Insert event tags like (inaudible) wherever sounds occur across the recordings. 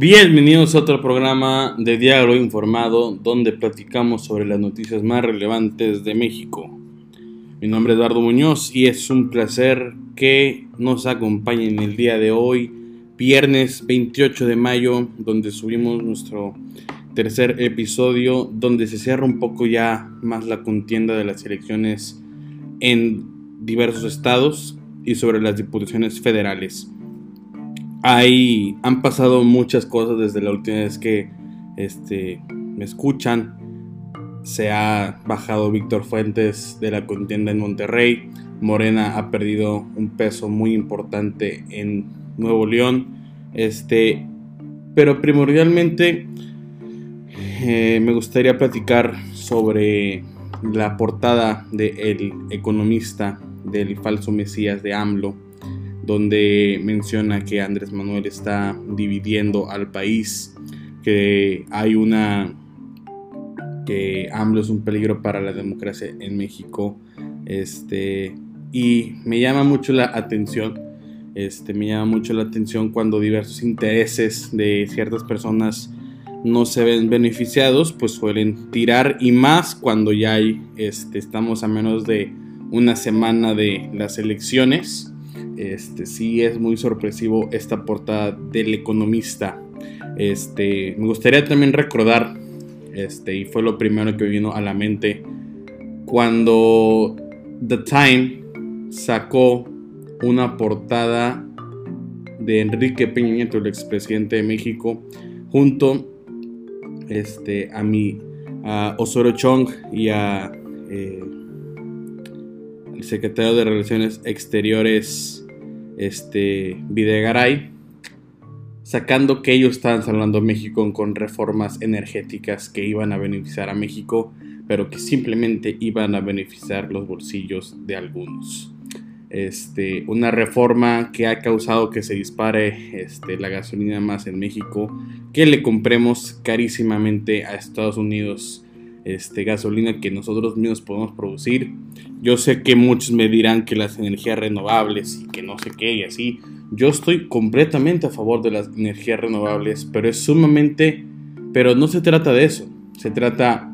Bienvenidos a otro programa de Diálogo Informado donde platicamos sobre las noticias más relevantes de México. Mi nombre es Eduardo Muñoz y es un placer que nos acompañen el día de hoy, viernes 28 de mayo, donde subimos nuestro tercer episodio, donde se cierra un poco ya más la contienda de las elecciones en diversos estados y sobre las diputaciones federales. Hay, han pasado muchas cosas desde la última vez que este, me escuchan. Se ha bajado Víctor Fuentes de la contienda en Monterrey. Morena ha perdido un peso muy importante en Nuevo León. Este, pero primordialmente eh, me gustaría platicar sobre la portada de El Economista del falso Mesías de AMLO donde menciona que Andrés Manuel está dividiendo al país, que hay una que AMLO es un peligro para la democracia en México, este y me llama mucho la atención, este me llama mucho la atención cuando diversos intereses de ciertas personas no se ven beneficiados, pues suelen tirar y más cuando ya hay, este, estamos a menos de una semana de las elecciones este, sí es muy sorpresivo esta portada del economista. Este, me gustaría también recordar, este, y fue lo primero que vino a la mente, cuando The Time sacó una portada de Enrique Peña Nieto, el expresidente de México, junto este, a mi a Osorio Chong y a eh, el secretario de Relaciones Exteriores este, Videgaray, sacando que ellos estaban salvando a México con reformas energéticas que iban a beneficiar a México, pero que simplemente iban a beneficiar los bolsillos de algunos. Este, una reforma que ha causado que se dispare este, la gasolina más en México, que le compremos carísimamente a Estados Unidos este, gasolina que nosotros mismos podemos producir. Yo sé que muchos me dirán que las energías renovables y que no sé qué y así. Yo estoy completamente a favor de las energías renovables, pero es sumamente... Pero no se trata de eso. Se trata...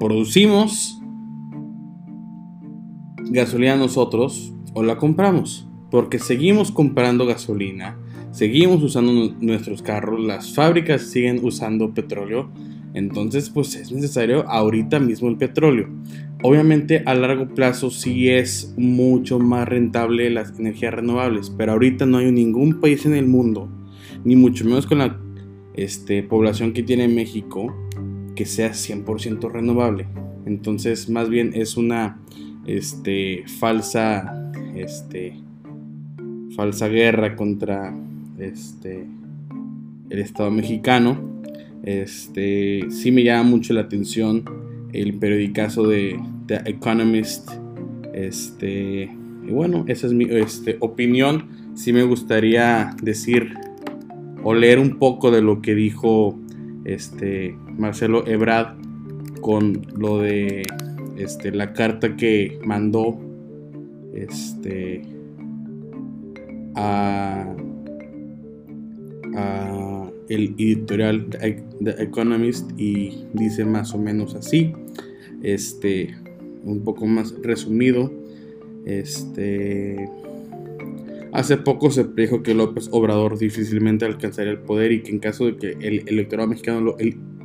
Producimos gasolina nosotros o la compramos. Porque seguimos comprando gasolina, seguimos usando nuestros carros, las fábricas siguen usando petróleo entonces, pues es necesario ahorita mismo el petróleo. Obviamente a largo plazo sí es mucho más rentable las energías renovables, pero ahorita no hay ningún país en el mundo, ni mucho menos con la este, población que tiene México, que sea 100% renovable. Entonces, más bien es una este, falsa, este, falsa guerra contra el Estado mexicano este, sí me llama mucho la atención el periodicazo de The Economist. Este, y bueno, esa es mi este, opinión. Sí me gustaría decir o leer un poco de lo que dijo este, Marcelo Ebrard con lo de este, la carta que mandó este, a, a el editorial The Economist y dice más o menos así. Este, un poco más resumido. Este, hace poco se predijo que López Obrador difícilmente alcanzaría el poder y que en caso de que el electorado mexicano lo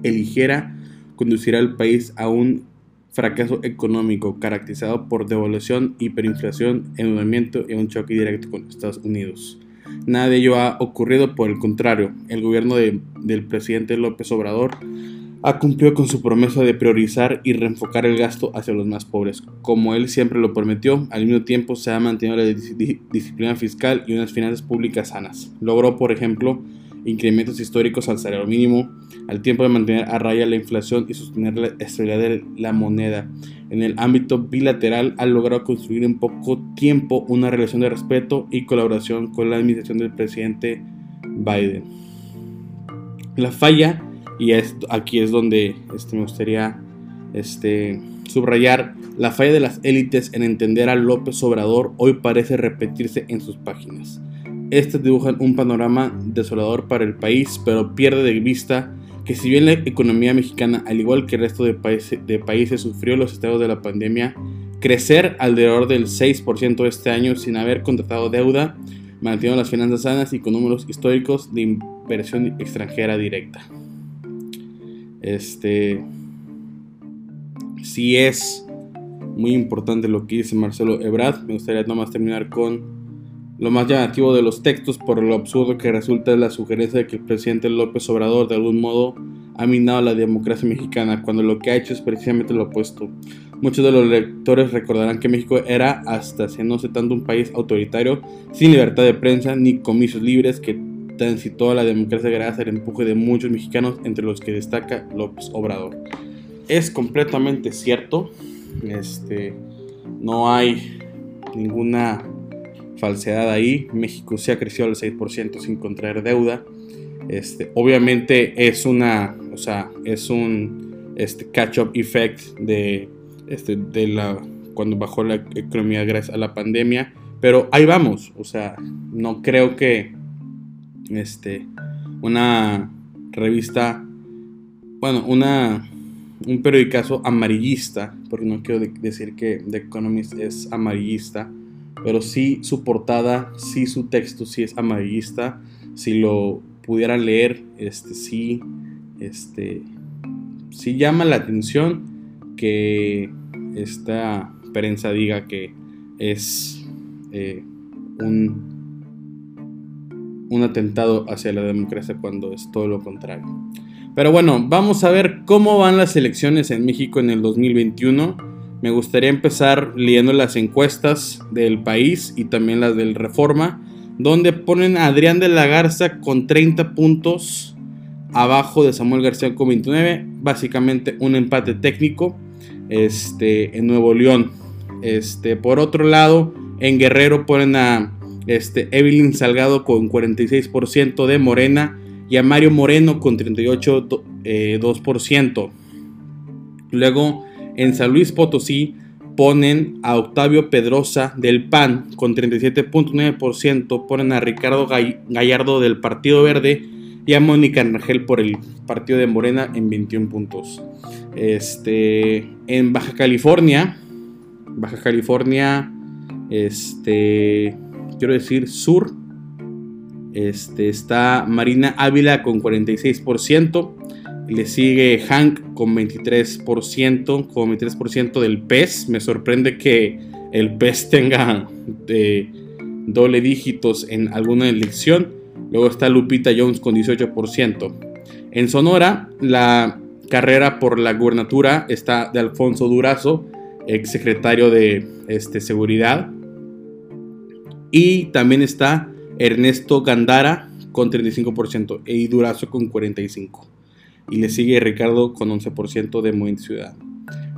eligiera, conducirá al país a un fracaso económico caracterizado por devaluación, hiperinflación, endeudamiento y un choque directo con Estados Unidos. Nada de ello ha ocurrido, por el contrario, el gobierno del presidente López Obrador ha cumplido con su promesa de priorizar y reenfocar el gasto hacia los más pobres. Como él siempre lo prometió, al mismo tiempo se ha mantenido la disciplina fiscal y unas finanzas públicas sanas. Logró, por ejemplo, incrementos históricos al salario mínimo, al tiempo de mantener a raya la inflación y sostener la estabilidad de la moneda. En el ámbito bilateral ha logrado construir en poco tiempo una relación de respeto y colaboración con la administración del presidente Biden. La falla, y aquí es donde este, me gustaría este, subrayar la falla de las élites en entender a López Obrador hoy parece repetirse en sus páginas. Estas dibujan un panorama desolador para el país, pero pierde de vista que si bien la economía mexicana, al igual que el resto de, de países, sufrió los estados de la pandemia, crecer alrededor del 6% este año sin haber contratado deuda, mantiene las finanzas sanas y con números históricos de inversión extranjera directa. Este sí es muy importante lo que dice Marcelo Ebrard. Me gustaría nomás terminar con lo más llamativo de los textos por lo absurdo que resulta la sugerencia de que el presidente López Obrador de algún modo ha minado la democracia mexicana, cuando lo que ha hecho es precisamente lo opuesto. Muchos de los lectores recordarán que México era hasta hace no sé tanto un país autoritario, sin libertad de prensa ni comicios libres que transitó a la democracia gracias al empuje de muchos mexicanos, entre los que destaca López Obrador. Es completamente cierto, este, no hay ninguna falsedad ahí. México se ha crecido al 6% sin contraer deuda. Este, obviamente es una, o sea, es un este, catch-up effect de, este, de la, cuando bajó la economía gracias a la pandemia. Pero ahí vamos, o sea, no creo que este, una revista, bueno, una, un periódico amarillista, porque no quiero decir que The Economist es amarillista, pero sí su portada, sí su texto, sí es amarillista. Si lo pudieran leer, este sí, este, sí llama la atención que esta prensa diga que es eh, un, un atentado hacia la democracia cuando es todo lo contrario. Pero bueno, vamos a ver cómo van las elecciones en México en el 2021 me gustaría empezar leyendo las encuestas del país y también las del Reforma, donde ponen a Adrián de la Garza con 30 puntos abajo de Samuel García con 29, básicamente un empate técnico este, en Nuevo León. Este, por otro lado, en Guerrero ponen a este, Evelyn Salgado con 46% de Morena y a Mario Moreno con 38,2%. Eh, Luego en San Luis Potosí ponen a Octavio Pedrosa del PAN con 37.9%, ponen a Ricardo Gallardo del Partido Verde y a Mónica Rangel por el Partido de Morena en 21 puntos. Este, en Baja California, Baja California, este, quiero decir sur, este, está Marina Ávila con 46%. Le sigue Hank con 23%, con 23% del PES. Me sorprende que el PES tenga eh, doble dígitos en alguna elección. Luego está Lupita Jones con 18%. En Sonora, la carrera por la gubernatura está de Alfonso Durazo, ex secretario de este, Seguridad. Y también está Ernesto Gandara con 35% y Durazo con 45% y le sigue Ricardo con 11% de Movimiento Ciudad.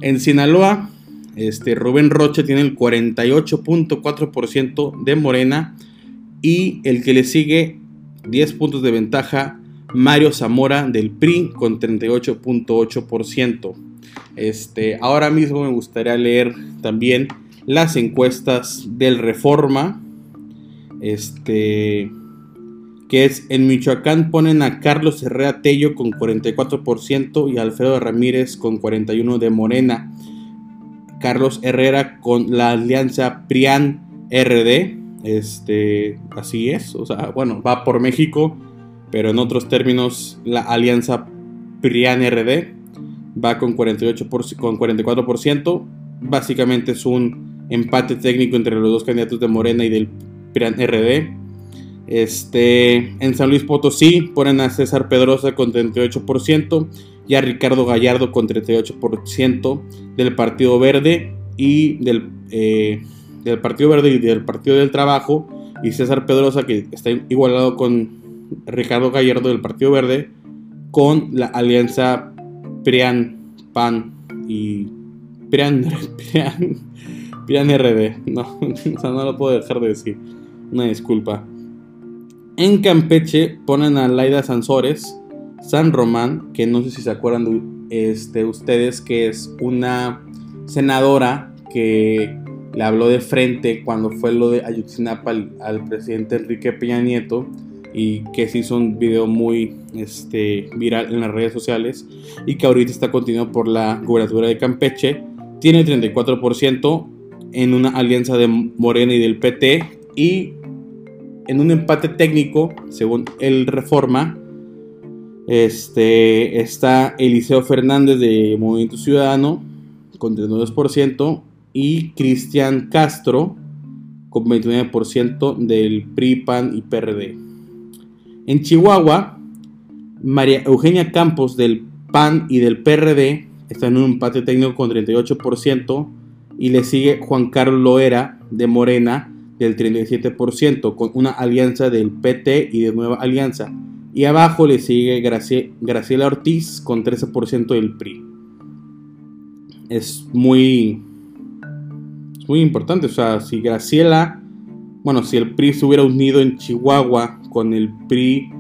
En Sinaloa, este, Rubén Rocha tiene el 48.4% de Morena y el que le sigue 10 puntos de ventaja, Mario Zamora del PRI con 38.8%. Este, ahora mismo me gustaría leer también las encuestas del Reforma. Este, que es en Michoacán ponen a Carlos Herrera Tello con 44% y Alfredo Ramírez con 41% de Morena. Carlos Herrera con la alianza PRIAN RD, este, así es, o sea, bueno, va por México, pero en otros términos la alianza PRIAN RD va con, 48 con 44%, básicamente es un empate técnico entre los dos candidatos de Morena y del PRIAN RD este, en San Luis Potosí ponen a César Pedrosa con 38% y a Ricardo Gallardo con 38% del Partido Verde y del, eh, del Partido Verde y del Partido del Trabajo y César Pedrosa que está igualado con Ricardo Gallardo del Partido Verde con la alianza PRIAN, PAN y PRIAN, (laughs) PRIAN, PRIAN RD. No, (laughs) no lo puedo dejar de decir. Una disculpa. En Campeche ponen a Laida Sansores, San Román, que no sé si se acuerdan de este, ustedes, que es una senadora que le habló de frente cuando fue lo de Ayutzinapa al, presidente Enrique Peña Nieto y que se hizo un video muy este, viral en las redes sociales y que ahorita está continuado por la gubernatura de Campeche. Tiene 34% en una alianza de Morena y del PT y en un empate técnico, según el Reforma, este, está Eliseo Fernández de Movimiento Ciudadano con 32% y Cristian Castro con 29% del PRI, PAN y PRD. En Chihuahua, María Eugenia Campos del PAN y del PRD está en un empate técnico con 38% y le sigue Juan Carlos Loera de Morena del 37% con una alianza del PT y de Nueva Alianza. Y abajo le sigue Graciela Ortiz con 13% del PRI. Es muy muy importante. O sea, si Graciela, bueno, si el PRI se hubiera unido en Chihuahua con el PRI,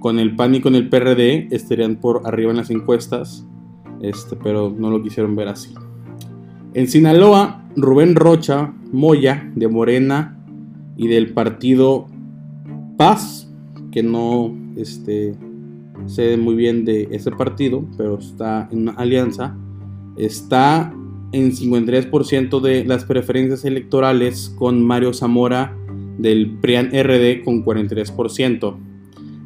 con el PAN y con el PRD, estarían por arriba en las encuestas. Este, pero no lo quisieron ver así. En Sinaloa, Rubén Rocha Moya, de Morena y del partido Paz, que no este, sé muy bien de ese partido, pero está en una alianza, está en 53% de las preferencias electorales con Mario Zamora del PRIAN RD con 43%.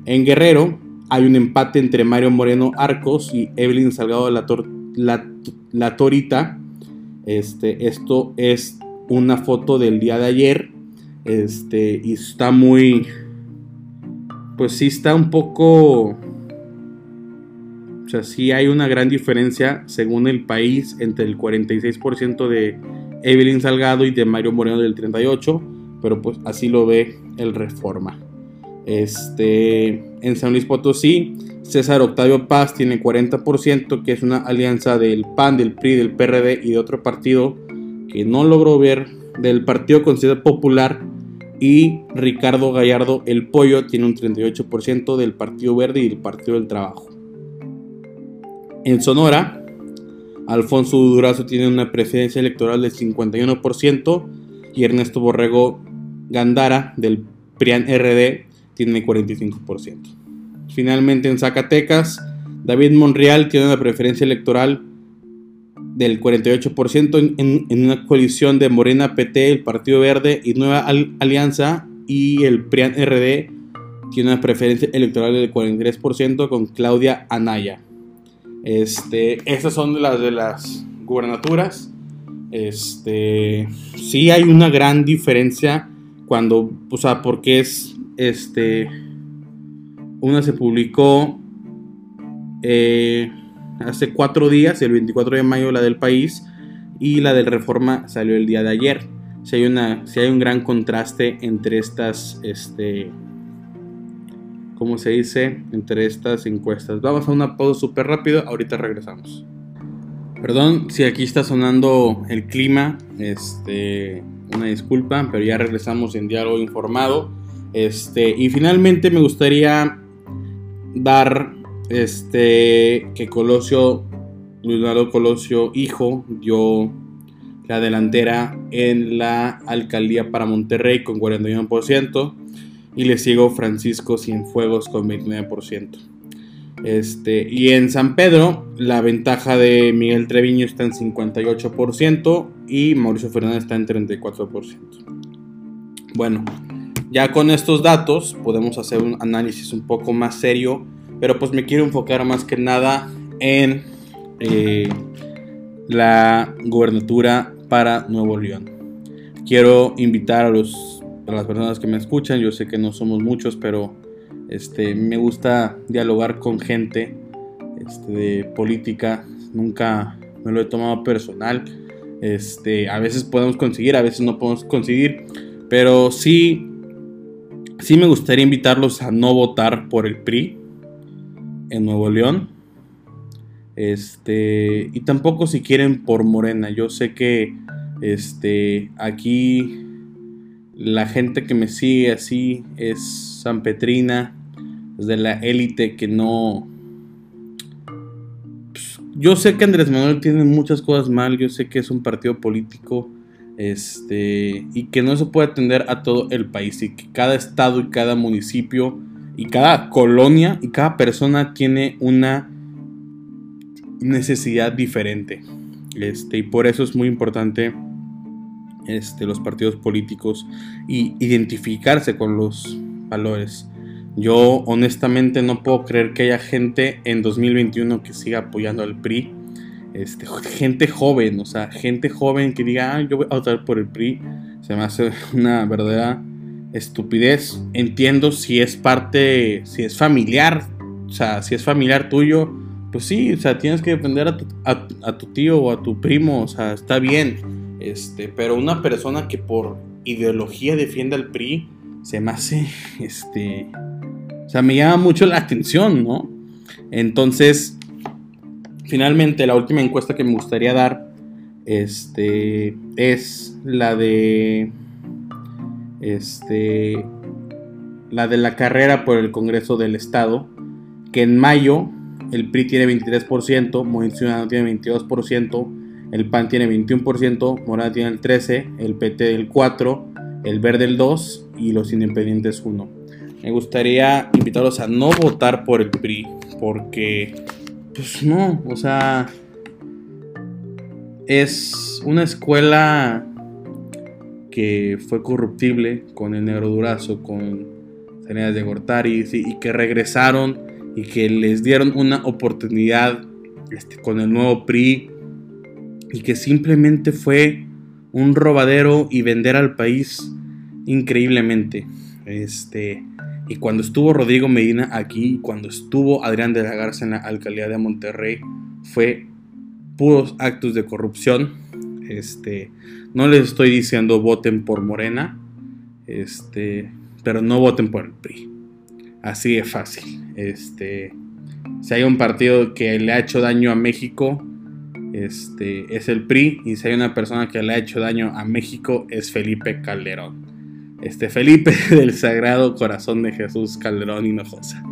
En Guerrero hay un empate entre Mario Moreno Arcos y Evelyn Salgado de la, la, Torita. Este, esto es una foto del día de ayer. Este, y está muy. Pues sí, está un poco o sea, sí hay una gran diferencia según el país entre el 46% de Evelyn Salgado y de Mario Moreno del 38%, pero pues así lo ve el Reforma. Este, en San Luis Potosí, César Octavio Paz tiene 40%, que es una alianza del PAN, del PRI, del PRD y de otro partido que no logró ver, del Partido Constitucional Popular. Y Ricardo Gallardo El Pollo tiene un 38% del Partido Verde y del Partido del Trabajo. En Sonora, Alfonso Durazo tiene una preferencia electoral del 51% y Ernesto Borrego Gandara del PRIAN RD tiene 45%. Finalmente en Zacatecas, David Monreal tiene una preferencia electoral del 48% en, una coalición de Morena PT, el Partido Verde y Nueva Alianza y el PRIAN RD tiene una preferencia electoral del 43% con Claudia Anaya. Este, estas son las de las gubernaturas. Este, sí hay una gran diferencia cuando, o sea, porque es, este, una se publicó eh, hace cuatro días, el 24 de mayo, la del país, y la del Reforma salió el día de ayer. Si hay, una, si hay un gran contraste entre estas, este, como se dice, entre estas encuestas. Vamos a una pausa súper rápido, ahorita regresamos. Perdón si aquí está sonando el clima, este, una disculpa, pero ya regresamos en diálogo informado. Este, y finalmente me gustaría dar este que Colosio, Luis Colosio, hijo, dio la delantera en la alcaldía para Monterrey con 41% y le sigo Francisco Cienfuegos con 29%. Este, y en San Pedro, la ventaja de Miguel Treviño está en 58% y Mauricio Fernández está en 34%. Bueno, ya con estos datos podemos hacer un análisis un poco más serio, pero pues me quiero enfocar más que nada en eh, la gubernatura para Nuevo León. Quiero invitar a los las personas que me escuchan. Yo sé que no somos muchos, pero este, me gusta dialogar con gente este, de política. Nunca me lo he tomado personal. Este, a veces podemos conseguir, a veces no podemos conseguir. Pero sí, sí me gustaría invitarlos a no votar por el PRI en Nuevo León. Este, y tampoco si quieren por Morena. Yo sé que este, aquí la gente que me sigue así es San Petrina, es de la élite que no... Pues, yo sé que Andrés Manuel tiene muchas cosas mal, yo sé que es un partido político este, y que no se puede atender a todo el país y que cada estado y cada municipio y cada colonia y cada persona tiene una necesidad diferente. Este, y por eso es muy importante este, los partidos políticos y identificarse con los valores. Yo honestamente no puedo creer que haya gente en 2021 que siga apoyando al PRI. Este, (laughs) gente joven, o sea, gente joven que diga, yo voy a votar por el PRI. Se me hace una verdadera estupidez. Entiendo si es parte, si es familiar, o sea, si es familiar tuyo, pues sí, o sea, tienes que defender a tu, tío o a tu primo, o sea, está bien. Este, pero una persona que por ideología defiende al PRI, se me hace, este, o sea, me llama mucho la atención, ¿no? Entonces, finalmente, la última encuesta que me gustaría dar, este, es la de este, la de la carrera por el Congreso del Estado, que en mayo el PRI tiene 23%, Movimiento Ciudadano tiene 22%, el PAN tiene 21%, Morada tiene el 13%, el PT el 4%, el Verde el 2% y los Independientes 1%. Me gustaría invitarlos a no votar por el PRI, porque, pues no, o sea, es una escuela fue corruptible con el Negro Durazo, con Salinas de Gortari, y que regresaron y que les dieron una oportunidad este, con el nuevo PRI y que simplemente fue un robadero y vender al país increíblemente. Este, y cuando estuvo Rodrigo Medina aquí, cuando estuvo Adrián de la Garza en la alcaldía de Monterrey, fue puros actos de corrupción. Este, no les estoy diciendo voten por Morena, este, pero no voten por el PRI. Así de fácil. Este, si hay un partido que le ha hecho daño a México, este, es el PRI. Y si hay una persona que le ha hecho daño a México, es Felipe Calderón. Este Felipe (laughs) del Sagrado Corazón de Jesús Calderón Hinojosa.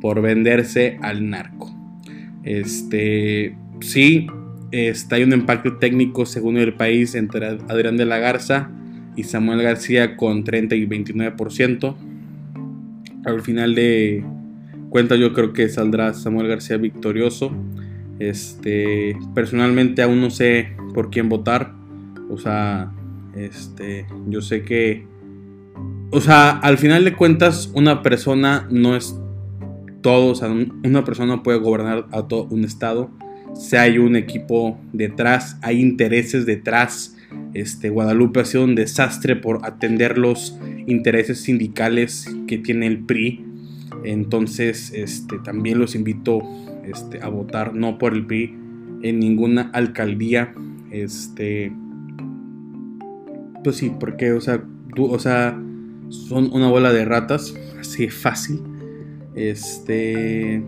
Por venderse al narco. Este, sí, Está, hay un impacto técnico según el país entre Adrián de la Garza y Samuel García con 30 y 29%. Al final de cuentas yo creo que saldrá Samuel García victorioso. Este, personalmente aún no sé por quién votar. O sea, este, yo sé que o sea, al final de cuentas una persona no es todo, o sea, una persona puede gobernar a todo un estado si hay un equipo detrás, hay intereses detrás. Este, Guadalupe ha sido un desastre por atender los intereses sindicales que tiene el PRI. Entonces, este, también los invito este, a votar no por el PRI en ninguna alcaldía. Este, pues sí, porque, o sea, o sea, son una bola de ratas, así de fácil. Este,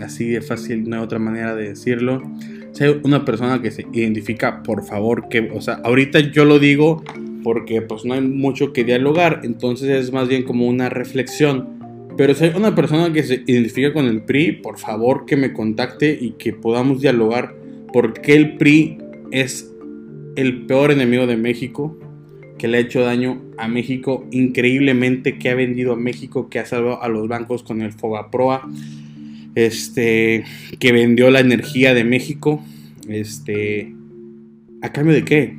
Así de fácil, no hay otra manera de decirlo. Si hay una persona que se identifica, por favor, que, o sea, ahorita yo lo digo porque pues no hay mucho que dialogar, entonces es más bien como una reflexión. Pero si hay una persona que se identifica con el PRI, por favor que me contacte y que podamos dialogar porque el PRI es el peor enemigo de México, que le ha hecho daño a México increíblemente, que ha vendido a México, que ha salvado a los bancos con el Fobaproa este, que vendió la energía de México, este, ¿a cambio de qué?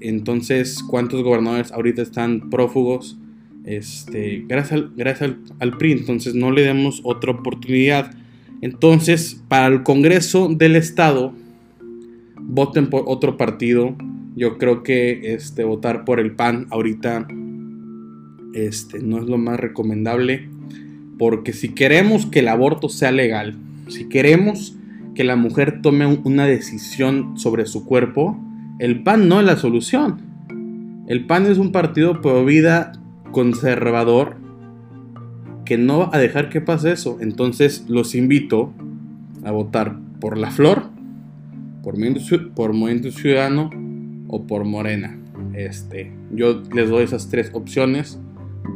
Entonces, ¿cuántos gobernadores ahorita están prófugos? Este, gracias, al, gracias al, PRI, entonces no le demos otra oportunidad. Entonces, para el Congreso del Estado, voten por otro partido. Yo creo que este, votar por el PAN ahorita este, no es lo más recomendable. Porque si queremos que el aborto sea legal, si queremos que la mujer tome una decisión sobre su cuerpo, el PAN no es la solución. El PAN es un partido pro vida conservador que no va a dejar que pase eso. Entonces los invito a votar por La Flor, por Movimiento, Ciudadano o por Morena. Este, yo les doy esas tres opciones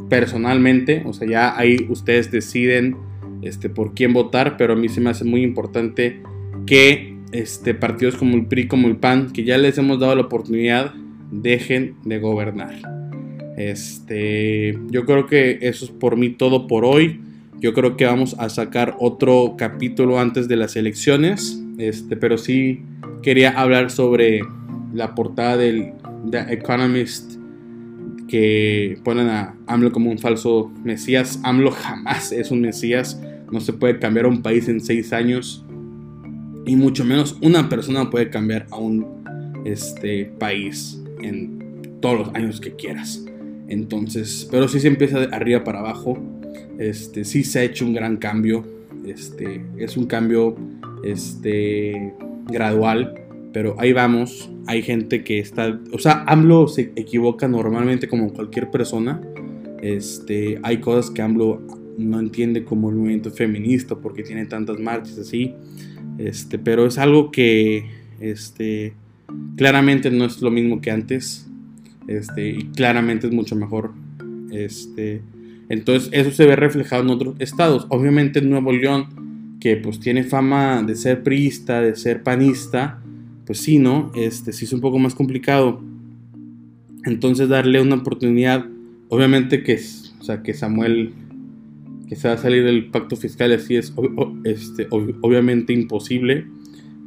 personalmente, o sea, ya ahí ustedes deciden este, por quién votar, pero a mí se me hace muy importante que este, partidos como el PRI, como el PAN, que ya les hemos dado la oportunidad, dejen de gobernar. Este, yo creo que eso es por mí todo por hoy. Yo creo que vamos a sacar otro capítulo antes de las elecciones. Este, pero sí quería hablar sobre la portada del The Economist que ponen a AMLO como un falso mesías. AMLO jamás es un mesías. No se puede cambiar a un país en seis años. Y mucho menos una persona puede cambiar a un este, país en todos los años que quieras. Entonces, pero sí se empieza de arriba para abajo. Este, sí se ha hecho un gran cambio. Este, es un cambio este, gradual, pero ahí vamos. Hay gente que está, o sea, AMLO se equivoca normalmente como cualquier persona. Este, hay cosas que AMLO no entiende como el movimiento feminista porque tiene tantas marchas así. Este, pero es algo que este, claramente no es lo mismo que antes. Este, y claramente es mucho mejor. Este, entonces eso se ve reflejado en otros estados. Obviamente en Nuevo León, que pues tiene fama de ser priista, de ser panista, pues sí, ¿no? Este sí es un poco más complicado. Entonces darle una oportunidad, obviamente que, o sea, que Samuel, que se va a salir del pacto fiscal, así es este, obviamente imposible.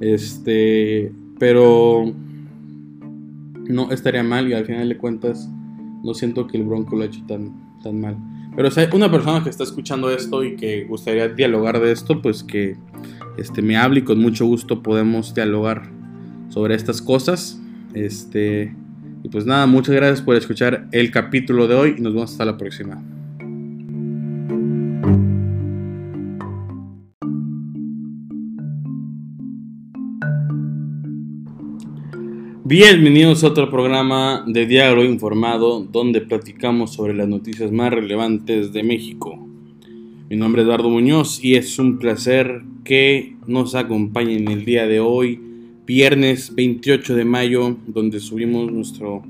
Este, pero no estaría mal y al final de cuentas no siento que el Bronco lo ha hecho tan, tan mal. Pero si hay una persona que está escuchando esto y que gustaría dialogar de esto, pues que este, me hable y con mucho gusto podemos dialogar sobre estas cosas. Este, y pues nada, muchas gracias por escuchar el capítulo de hoy y nos vemos hasta la próxima. Bienvenidos a otro programa de Diálogo Informado donde platicamos sobre las noticias más relevantes de México. Mi nombre es Eduardo Muñoz y es un placer que nos acompañen el día de hoy, viernes 28 de mayo, donde subimos nuestro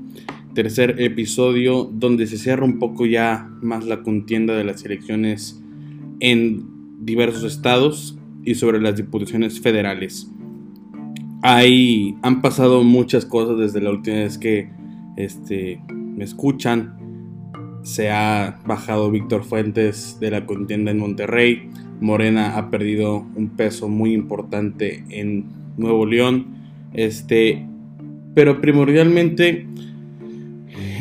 tercer episodio, donde se cierra un poco ya más la contienda de las elecciones en diversos estados y sobre las diputaciones federales hay, han pasado muchas cosas desde la última vez que este, me escuchan. Se ha bajado Víctor Fuentes de la contienda en Monterrey. Morena ha perdido un peso muy importante en Nuevo León. Este, pero primordialmente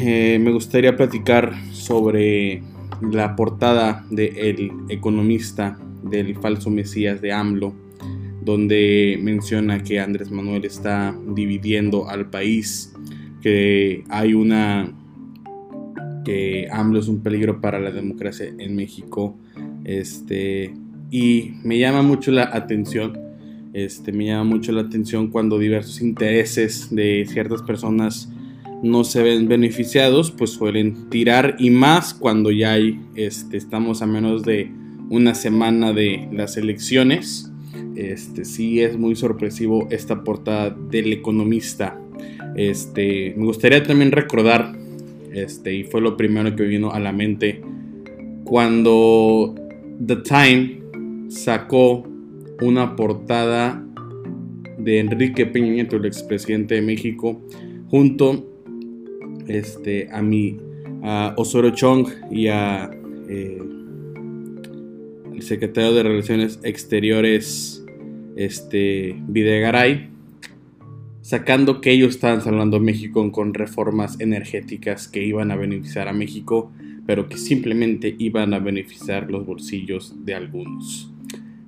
eh, me gustaría platicar sobre la portada de El Economista del falso Mesías de AMLO donde menciona que Andrés Manuel está dividiendo al país, que hay una que AMLO es un peligro para la democracia en México, este y me llama mucho la atención, este me llama mucho la atención cuando diversos intereses de ciertas personas no se ven beneficiados, pues suelen tirar y más cuando ya hay, este, estamos a menos de una semana de las elecciones este, sí es muy sorpresivo esta portada del economista. Este, me gustaría también recordar, este, y fue lo primero que vino a la mente, cuando The Time sacó una portada de Enrique Peña Nieto, el expresidente de México, junto este, a mi a Osorio Chong y a eh, el secretario de Relaciones Exteriores este, Videgaray, sacando que ellos estaban salvando a México con reformas energéticas que iban a beneficiar a México, pero que simplemente iban a beneficiar los bolsillos de algunos.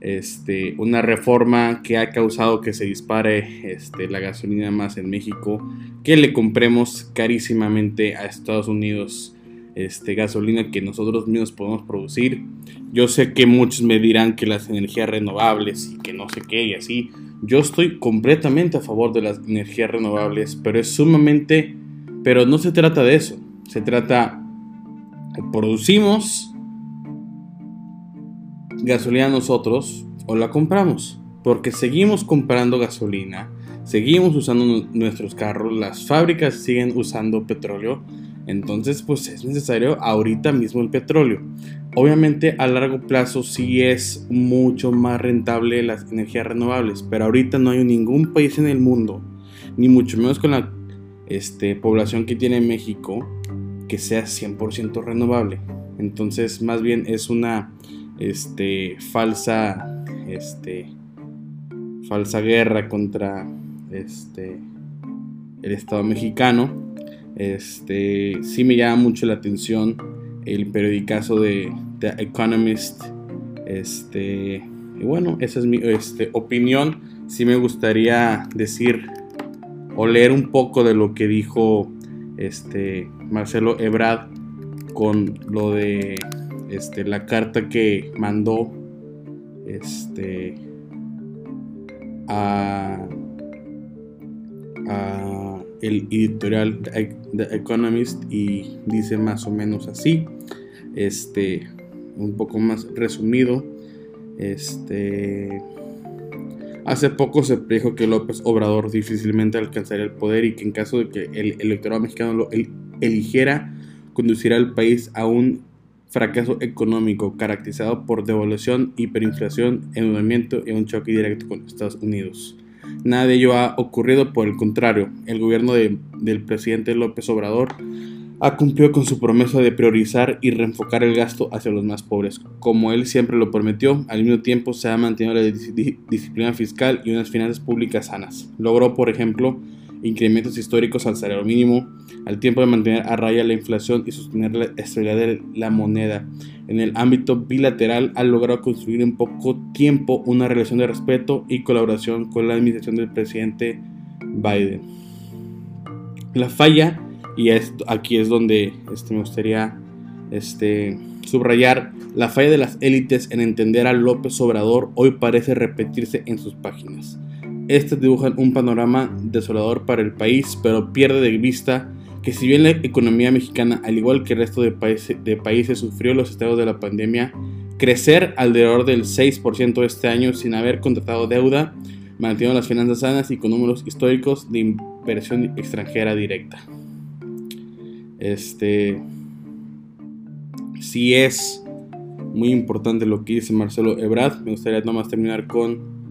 Este, una reforma que ha causado que se dispare este, la gasolina más en México, que le compremos carísimamente a Estados Unidos este, gasolina que nosotros mismos podemos producir. Yo sé que muchos me dirán que las energías renovables y que no sé qué y así. Yo estoy completamente a favor de las energías renovables, pero es sumamente... Pero no se trata de eso. Se trata... Producimos gasolina nosotros o la compramos. Porque seguimos comprando gasolina, seguimos usando nuestros carros, las fábricas siguen usando petróleo Entonces, pues es necesario ahorita mismo el petróleo. Obviamente a largo plazo sí es mucho más rentable las energías renovables, pero ahorita no hay ningún país en el mundo, ni mucho menos con la este, población que tiene México, que sea 100% renovable. Entonces, más bien es una este, falsa, este, falsa guerra contra este, el Estado mexicano. Este, sí me llama mucho la atención el periodicazo de The Economist. Este, y bueno, esa es mi este, opinión. Sí me gustaría decir o leer un poco de lo que dijo este, Marcelo Ebrard con lo de este, la carta que mandó este, a, el editorial The Economist y dice más o menos así este un poco más resumido este hace poco se dijo que López Obrador difícilmente alcanzaría el poder y que en caso de que el electorado mexicano lo eligiera conducirá al país a un fracaso económico caracterizado por devaluación, hiperinflación, endeudamiento y un choque directo con Estados Unidos. Nada de ello ha ocurrido, por el contrario, el gobierno del presidente López Obrador ha cumplido con su promesa de priorizar y reenfocar el gasto hacia los más pobres. Como él siempre lo prometió, al mismo tiempo se ha mantenido la disciplina fiscal y unas finanzas públicas sanas. Logró, por ejemplo, incrementos históricos al salario mínimo, al tiempo de mantener a raya la inflación y sostener la estabilidad de la moneda. En el ámbito bilateral ha logrado construir en poco tiempo una relación de respeto y colaboración con la administración del presidente Biden. La falla, y aquí es donde este, me gustaría este, subrayar, la falla de las élites en entender a López Obrador hoy parece repetirse en sus páginas. Estas dibujan un panorama desolador para el país, pero pierde de vista que si bien la economía mexicana, al igual que el resto de, países, sufrió los estados de la pandemia, crecer alrededor del 6% este año sin haber contratado deuda, mantiene las finanzas sanas y con números históricos de inversión extranjera directa. Este sí es muy importante lo que dice Marcelo Ebrard. Me gustaría nomás terminar con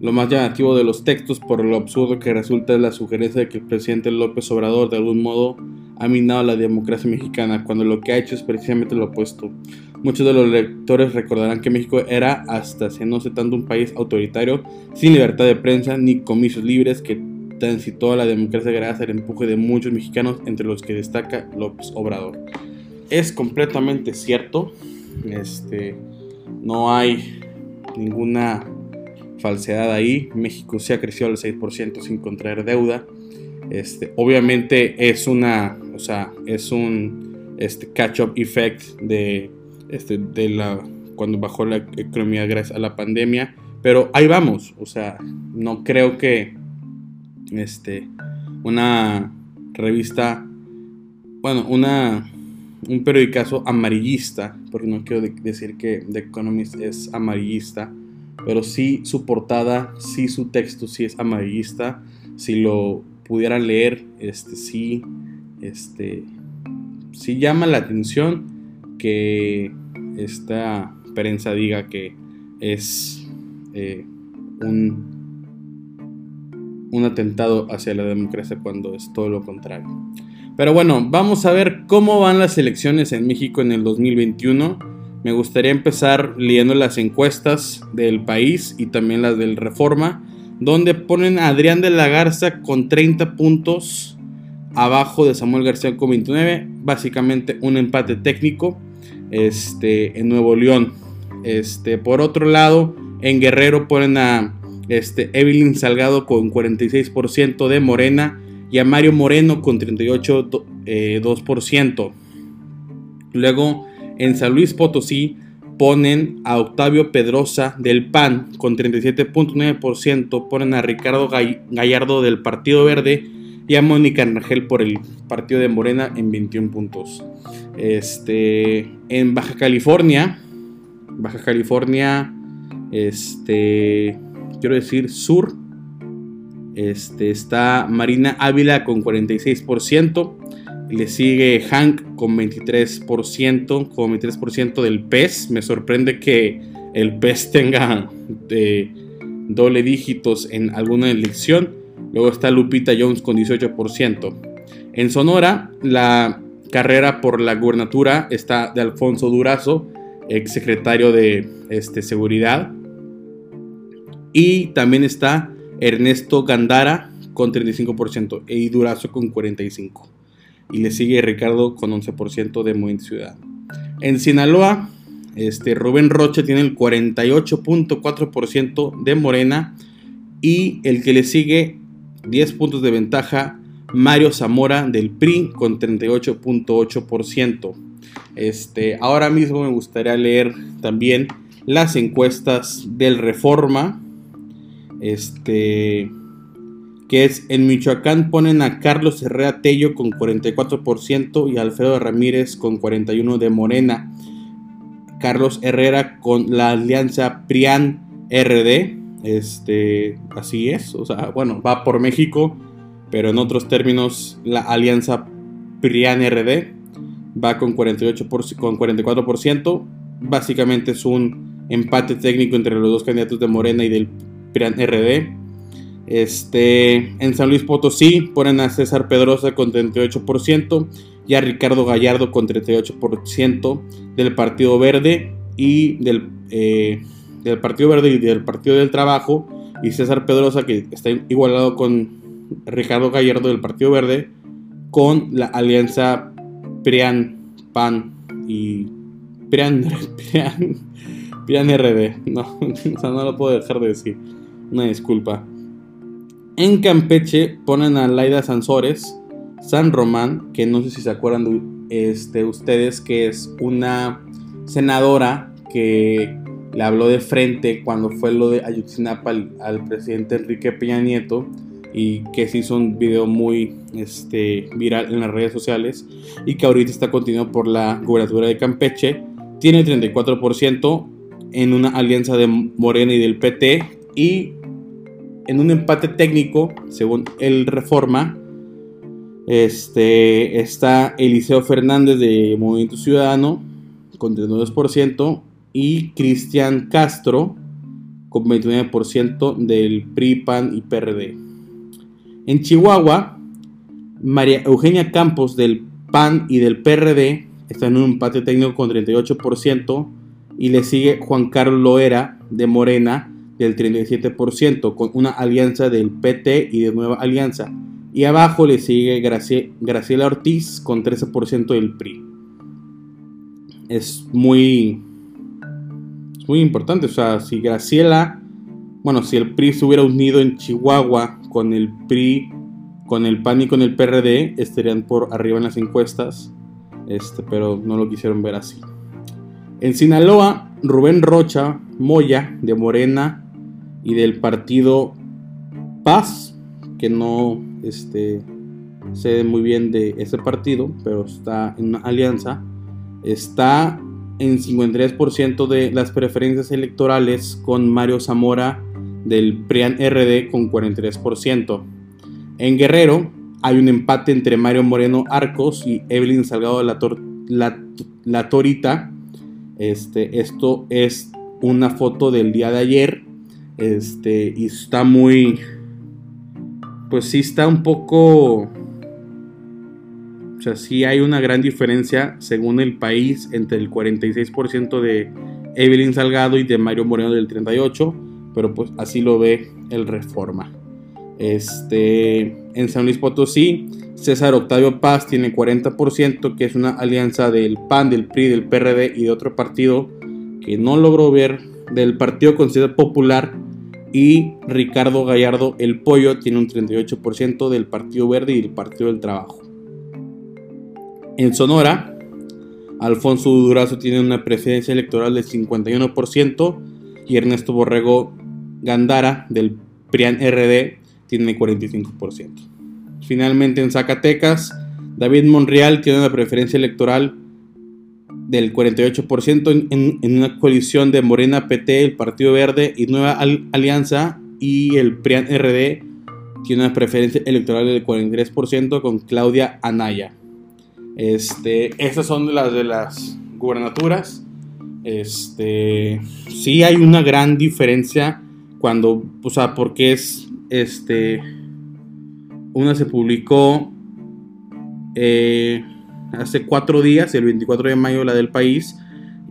lo más llamativo de los textos por lo absurdo que resulta es la sugerencia de que el presidente López Obrador de algún modo ha minado la democracia mexicana, cuando lo que ha hecho es precisamente lo opuesto. Muchos de los lectores recordarán que México era hasta hace no sé tanto un país autoritario, sin libertad de prensa ni comicios libres, que transitó a la democracia gracias al empuje de muchos mexicanos, entre los que destaca López Obrador. Es completamente cierto, este, no hay ninguna falsedad ahí. México sí ha crecido al 6% sin contraer deuda. Este, obviamente es una, o sea, es un este, catch-up effect de, este, de la, cuando bajó la economía gracias a la pandemia. Pero ahí vamos, o sea, no creo que este, una revista, bueno, una, un periodicazo amarillista, porque no quiero decir que The Economist es amarillista, pero sí su portada, sí su texto, sí es amarillista. Si lo pudieran leer, este sí, este, sí llama la atención que esta prensa diga que es eh, un, un atentado hacia la democracia cuando es todo lo contrario. Pero bueno, vamos a ver cómo van las elecciones en México en el 2021 me gustaría empezar leyendo las encuestas del país y también las del Reforma, donde ponen a Adrián de la Garza con 30 puntos abajo de Samuel García con 29, básicamente un empate técnico este, en Nuevo León. Este, por otro lado, en Guerrero ponen a este, Evelyn Salgado con 46% de Morena y a Mario Moreno con 38,2%. Eh, Luego en San Luis Potosí ponen a Octavio Pedrosa del PAN con 37.9%, ponen a Ricardo Gallardo del Partido Verde y a Mónica Rangel por el Partido de Morena en 21 puntos. Este, en Baja California, Baja California, este, quiero decir sur, este, está Marina Ávila con 46%, Le sigue Hank con 23%, con 23% del PES. Me sorprende que el PES tenga eh, doble dígitos en alguna elección. Luego está Lupita Jones con 18%. En Sonora, la carrera por la gubernatura está de Alfonso Durazo, ex secretario de este, Seguridad. Y también está Ernesto Gandara con 35% y Durazo con 45%. Y le sigue Ricardo con 11% de Movimiento Ciudad. En Sinaloa, este, Rubén Rocha tiene el 48.4% de Morena y el que le sigue 10 puntos de ventaja Mario Zamora del PRI con 38.8%. Este, ahora mismo me gustaría leer también las encuestas del Reforma. Este, que es en Michoacán ponen a Carlos Herrera Tello con 44% y Alfredo Ramírez con 41% de Morena. Carlos Herrera con la alianza PRIAN RD. Este, así es, o sea, bueno, va por México pero en otros términos la alianza PRIAN-RD va con, 48 con 44%. Básicamente es un empate técnico entre los dos candidatos de Morena y del PRIAN-RD. Este, en San Luis Potosí ponen a César Pedrosa con 38% y a Ricardo Gallardo con 38% del Partido Verde y del, eh, del Partido Verde y del Partido del Trabajo y César Pedrosa que está igualado con Ricardo Gallardo del Partido Verde con la alianza PRIAN, PAN y PRIAN, (laughs) PRIAN, RD. No, (laughs) no lo puedo dejar de decir. Una disculpa. En Campeche ponen a Laida Sansores, San Román, que no sé si se acuerdan de este, ustedes, que es una senadora que le habló de frente cuando fue lo de Ayutzinapa al, al presidente Enrique Peña Nieto y que se hizo un video muy este, viral en las redes sociales y que ahorita está continuado por la gubernatura de Campeche. Tiene 34% en una alianza de Morena y del PT y en un empate técnico, según el Reforma, este, está Eliseo Fernández de Movimiento Ciudadano con 32% y Cristian Castro con 29% del PRI, PAN y PRD. En Chihuahua, María Eugenia Campos del PAN y del PRD están en un empate técnico con 38% y le sigue Juan Carlos Loera de Morena del 37% con una alianza del PT y de Nueva Alianza. Y abajo le sigue Graciela Ortiz con 13% del PRI. Es muy, es muy importante. O sea, si Graciela, bueno, si el PRI se hubiera unido en Chihuahua con el PRI, con el PAN y con el PRD estarían por arriba en las encuestas, este, pero no lo quisieron ver así. En Sinaloa, Rubén Rocha Moya de Morena y del partido Paz, que no este, sé muy bien de ese partido, pero está en una alianza, está en 53% de las preferencias electorales con Mario Zamora del PRIAN RD con 43%. En Guerrero hay un empate entre Mario Moreno Arcos y Evelyn Salgado la, la, Torita. Este, esto es una foto del día de ayer. Este, y está muy. Pues sí, está un poco. O sea, sí hay una gran diferencia según el país entre el 46% de Evelyn Salgado y de Mario Moreno del 38% pero pues así lo ve el Reforma. Este, en San Luis Potosí, César Octavio Paz tiene 40%, que es una alianza del PAN, del PRI, del PRD y de otro partido que no logró ver, del Partido Constitucional Popular. Y Ricardo Gallardo, el pollo, tiene un 38% del Partido Verde y del Partido del Trabajo. En Sonora, Alfonso Durazo tiene una preferencia electoral del 51% y Ernesto Borrego Gandara del PRIAN RD tiene 45%. Finalmente en Zacatecas, David Monreal tiene una preferencia electoral del 48% en, una coalición de Morena PT, el Partido Verde y Nueva Alianza y el PRIAN RD tiene una preferencia electoral del 43% con Claudia Anaya. Este, estas son las de las gubernaturas. Este, sí hay una gran diferencia cuando, o sea, porque es, este, una se publicó eh, hace cuatro días, el 24 de mayo, la del país,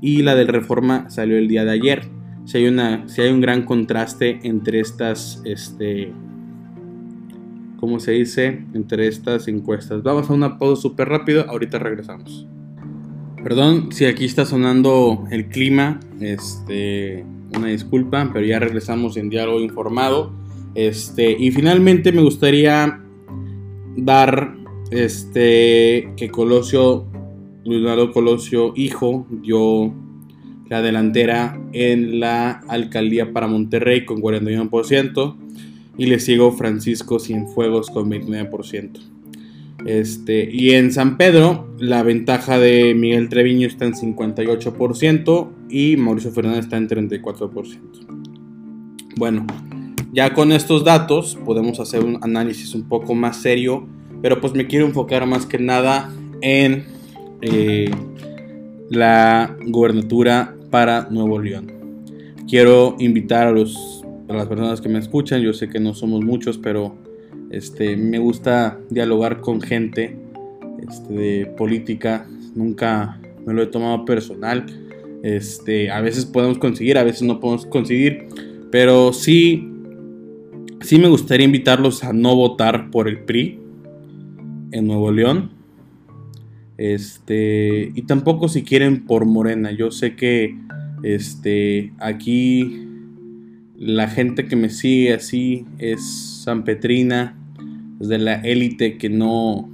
y la del Reforma salió el día de ayer. Si hay, una, si hay un gran contraste entre estas, este, ¿cómo se dice? Entre estas encuestas. Vamos a una pausa súper rápido, ahorita regresamos. Perdón si aquí está sonando el clima, este, una disculpa, pero ya regresamos en diálogo informado. Este, y finalmente me gustaría dar este que Colosio, Luis Colosio, hijo, dio la delantera en la alcaldía para Monterrey con 41% y le sigo Francisco Cienfuegos con 29%. Este, y en San Pedro la ventaja de Miguel Treviño está en 58% y Mauricio Fernández está en 34%. Bueno, ya con estos datos podemos hacer un análisis un poco más serio pero pues me quiero enfocar más que nada en eh, la gubernatura para Nuevo León. Quiero invitar a, los, a las personas que me escuchan, yo sé que no somos muchos, pero este, me gusta dialogar con gente este, de política, nunca me lo he tomado personal. Este, a veces podemos conseguir, a veces no podemos conseguir, pero sí, sí me gustaría invitarlos a no votar por el PRI, en Nuevo León. Este, y tampoco si quieren por Morena. Yo sé que este, aquí la gente que me sigue así es San Petrina, es de la élite que no...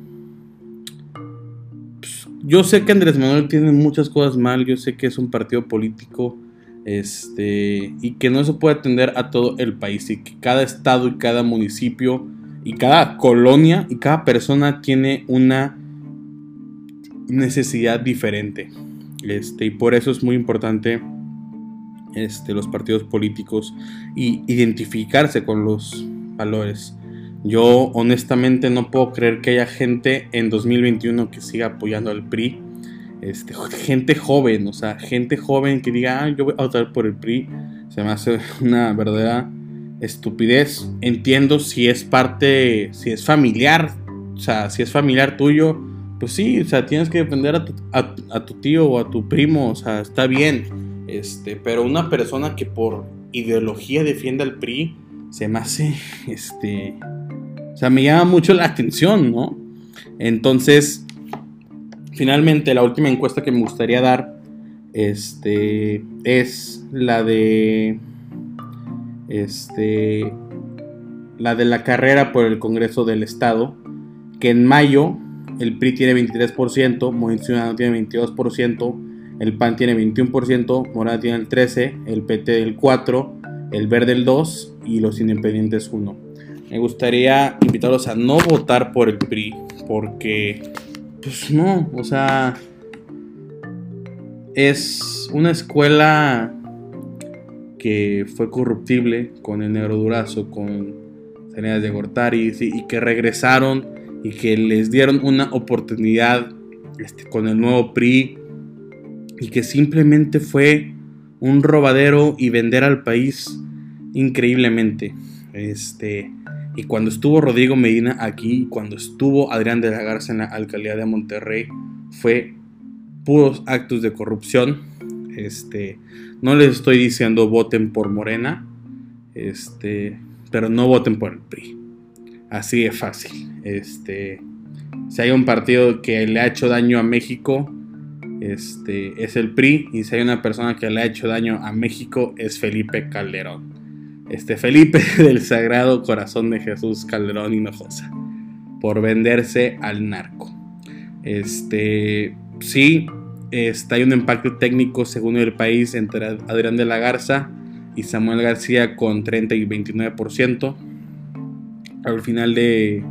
Pues, yo sé que Andrés Manuel tiene muchas cosas mal, yo sé que es un partido político este, y que no se puede atender a todo el país y que cada estado y cada municipio y cada colonia y cada persona tiene una necesidad diferente. Este, y por eso es muy importante este, los partidos políticos y identificarse con los valores. Yo honestamente no puedo creer que haya gente en 2021 que siga apoyando al PRI. Este, (laughs) gente joven, o sea, gente joven que diga, ah, yo voy a votar por el PRI. Se me hace una verdadera estupidez. Entiendo si es parte, si es familiar, o sea, si es familiar tuyo, pues sí, o sea, tienes que defender a tu, tío o a tu primo, o sea, está bien. Este, pero una persona que por ideología defiende al PRI, se me hace, este, o sea, me llama mucho la atención, ¿no? Entonces, finalmente, la última encuesta que me gustaría dar, este, es la de este, la de la carrera por el Congreso del Estado, que en mayo el PRI tiene 23%, Movimiento Ciudadano tiene 22%, el PAN tiene 21%, Morada tiene el 13%, el PT el 4%, el Verde el 2% y los Independientes 1%. Me gustaría invitarlos a no votar por el PRI, porque, pues no, o sea, es una escuela que fue corruptible con el Negro Durazo, con Salinas de Gortari, y que regresaron y que les dieron una oportunidad este, con el nuevo PRI y que simplemente fue un robadero y vender al país increíblemente. Este, y cuando estuvo Rodrigo Medina aquí, cuando estuvo Adrián de la Garza en la alcaldía de Monterrey, fue puros actos de corrupción. Este, no les estoy diciendo voten por Morena, este, pero no voten por el PRI. Así de fácil. Este, si hay un partido que le ha hecho daño a México, este, es el PRI. Y si hay una persona que le ha hecho daño a México, es Felipe Calderón. Este Felipe (laughs) del Sagrado Corazón de Jesús Calderón Hinojosa. Por venderse al narco. Este, sí, este, hay un impacto técnico según el país entre Adrián de la Garza y Samuel García con 30 y 29%. Al final de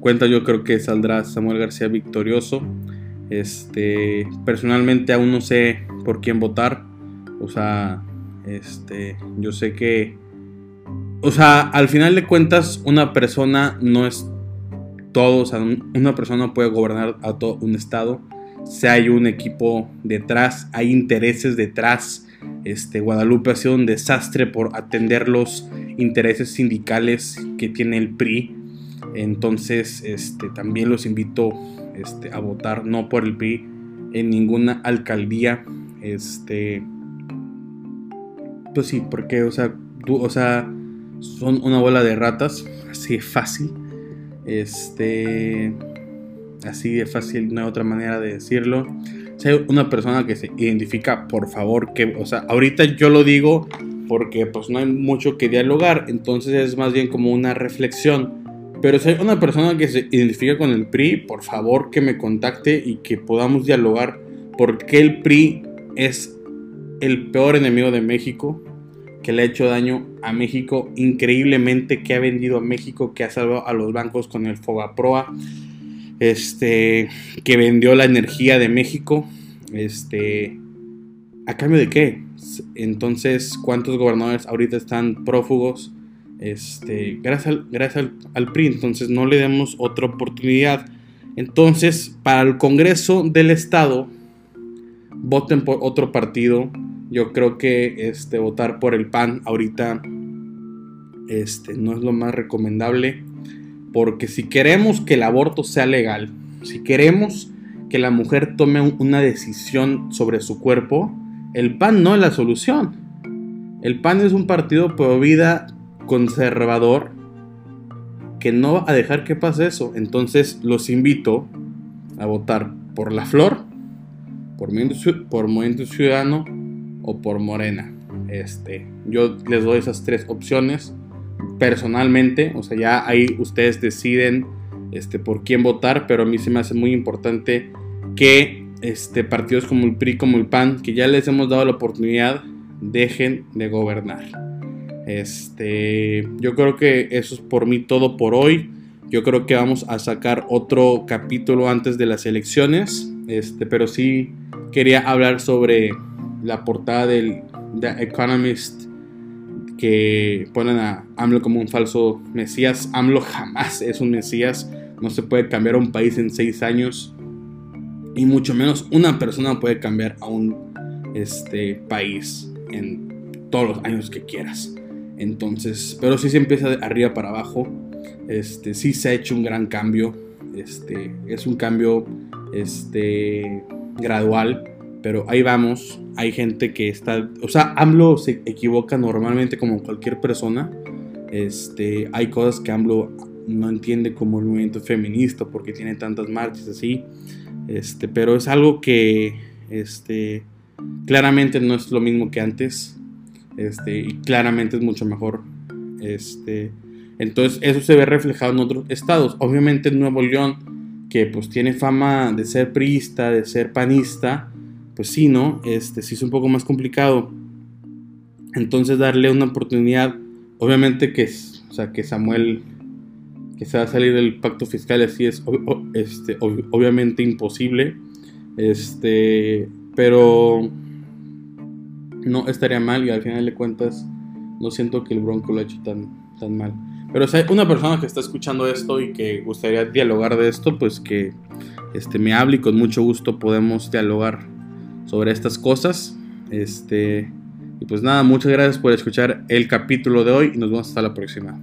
cuentas yo creo que saldrá Samuel García victorioso. Este, personalmente aún no sé por quién votar. O sea, este, yo sé que o sea, al final de cuentas una persona no es todos, una persona puede gobernar a todo un estado, si hay un equipo detrás, hay intereses detrás. Este, Guadalupe ha sido un desastre por atender los intereses sindicales que tiene el PRI. Entonces, este, también los invito este, a votar no por el PRI en ninguna alcaldía. Este, pues sí, porque, o sea, o sea, son una bola de ratas, así fácil. Este, así de fácil, no hay otra manera de decirlo. Si hay una persona que se identifica, por favor, que, o sea, ahorita yo lo digo porque pues no hay mucho que dialogar, entonces es más bien como una reflexión. Pero si hay una persona que se identifica con el PRI, por favor que me contacte y que podamos dialogar porque el PRI es el peor enemigo de México, que le ha hecho daño a México increíblemente, que ha vendido a México, que ha salvado a los bancos con el Fobaproa, este, que vendió la energía de México, este, ¿a cambio de qué? Entonces, ¿cuántos gobernadores ahorita están prófugos? Este, gracias, al, gracias al, PRI, entonces no le demos otra oportunidad. Entonces, para el Congreso del Estado, voten por otro partido. Yo creo que este, votar por el PAN ahorita este, no es lo más recomendable. Porque si queremos que el aborto sea legal, si queremos que la mujer tome una decisión sobre su cuerpo, el PAN no es la solución. El PAN es un partido pro vida conservador que no va a dejar que pase eso. Entonces los invito a votar por la flor, por Movimiento, Ciudadano o por Morena. Este, yo les doy esas tres opciones personalmente, o sea, ya ahí ustedes deciden este, por quién votar, pero a mí se me hace muy importante que este, partidos como el PRI, como el PAN, que ya les hemos dado la oportunidad, dejen de gobernar. Este, yo creo que eso es por mí todo por hoy. Yo creo que vamos a sacar otro capítulo antes de las elecciones. Este, pero sí quería hablar sobre la portada del The Economist que ponen a AMLO como un falso mesías. AMLO jamás es un mesías. No se puede cambiar a un país en seis años. Y mucho menos una persona puede cambiar a un este, país en todos los años que quieras. Entonces, pero si se empieza de arriba para abajo. Este, sí se ha hecho un gran cambio. Este, es un cambio este, gradual pero ahí vamos. Hay gente que está, o sea, AMLO se equivoca normalmente como cualquier persona. Este, hay cosas que AMLO no entiende como el movimiento feminista porque tiene tantas marchas así. Este, pero es algo que este, claramente no es lo mismo que antes. Este, y claramente es mucho mejor. Este, entonces eso se ve reflejado en otros estados. Obviamente en Nuevo León, que pues tiene fama de ser priista, de ser panista, pues sí, ¿no? Este sí es un poco más complicado. Entonces darle una oportunidad, obviamente que, o sea, que Samuel, que se va a salir del pacto fiscal, así es este, obviamente imposible. Este, pero no estaría mal y al final de cuentas no siento que el Bronco lo ha hecho tan, tan mal. Pero si hay una persona que está escuchando esto y que gustaría dialogar de esto, pues que este, me hable y con mucho gusto podemos dialogar sobre estas cosas. Este, y pues nada, muchas gracias por escuchar el capítulo de hoy y nos vemos hasta la próxima.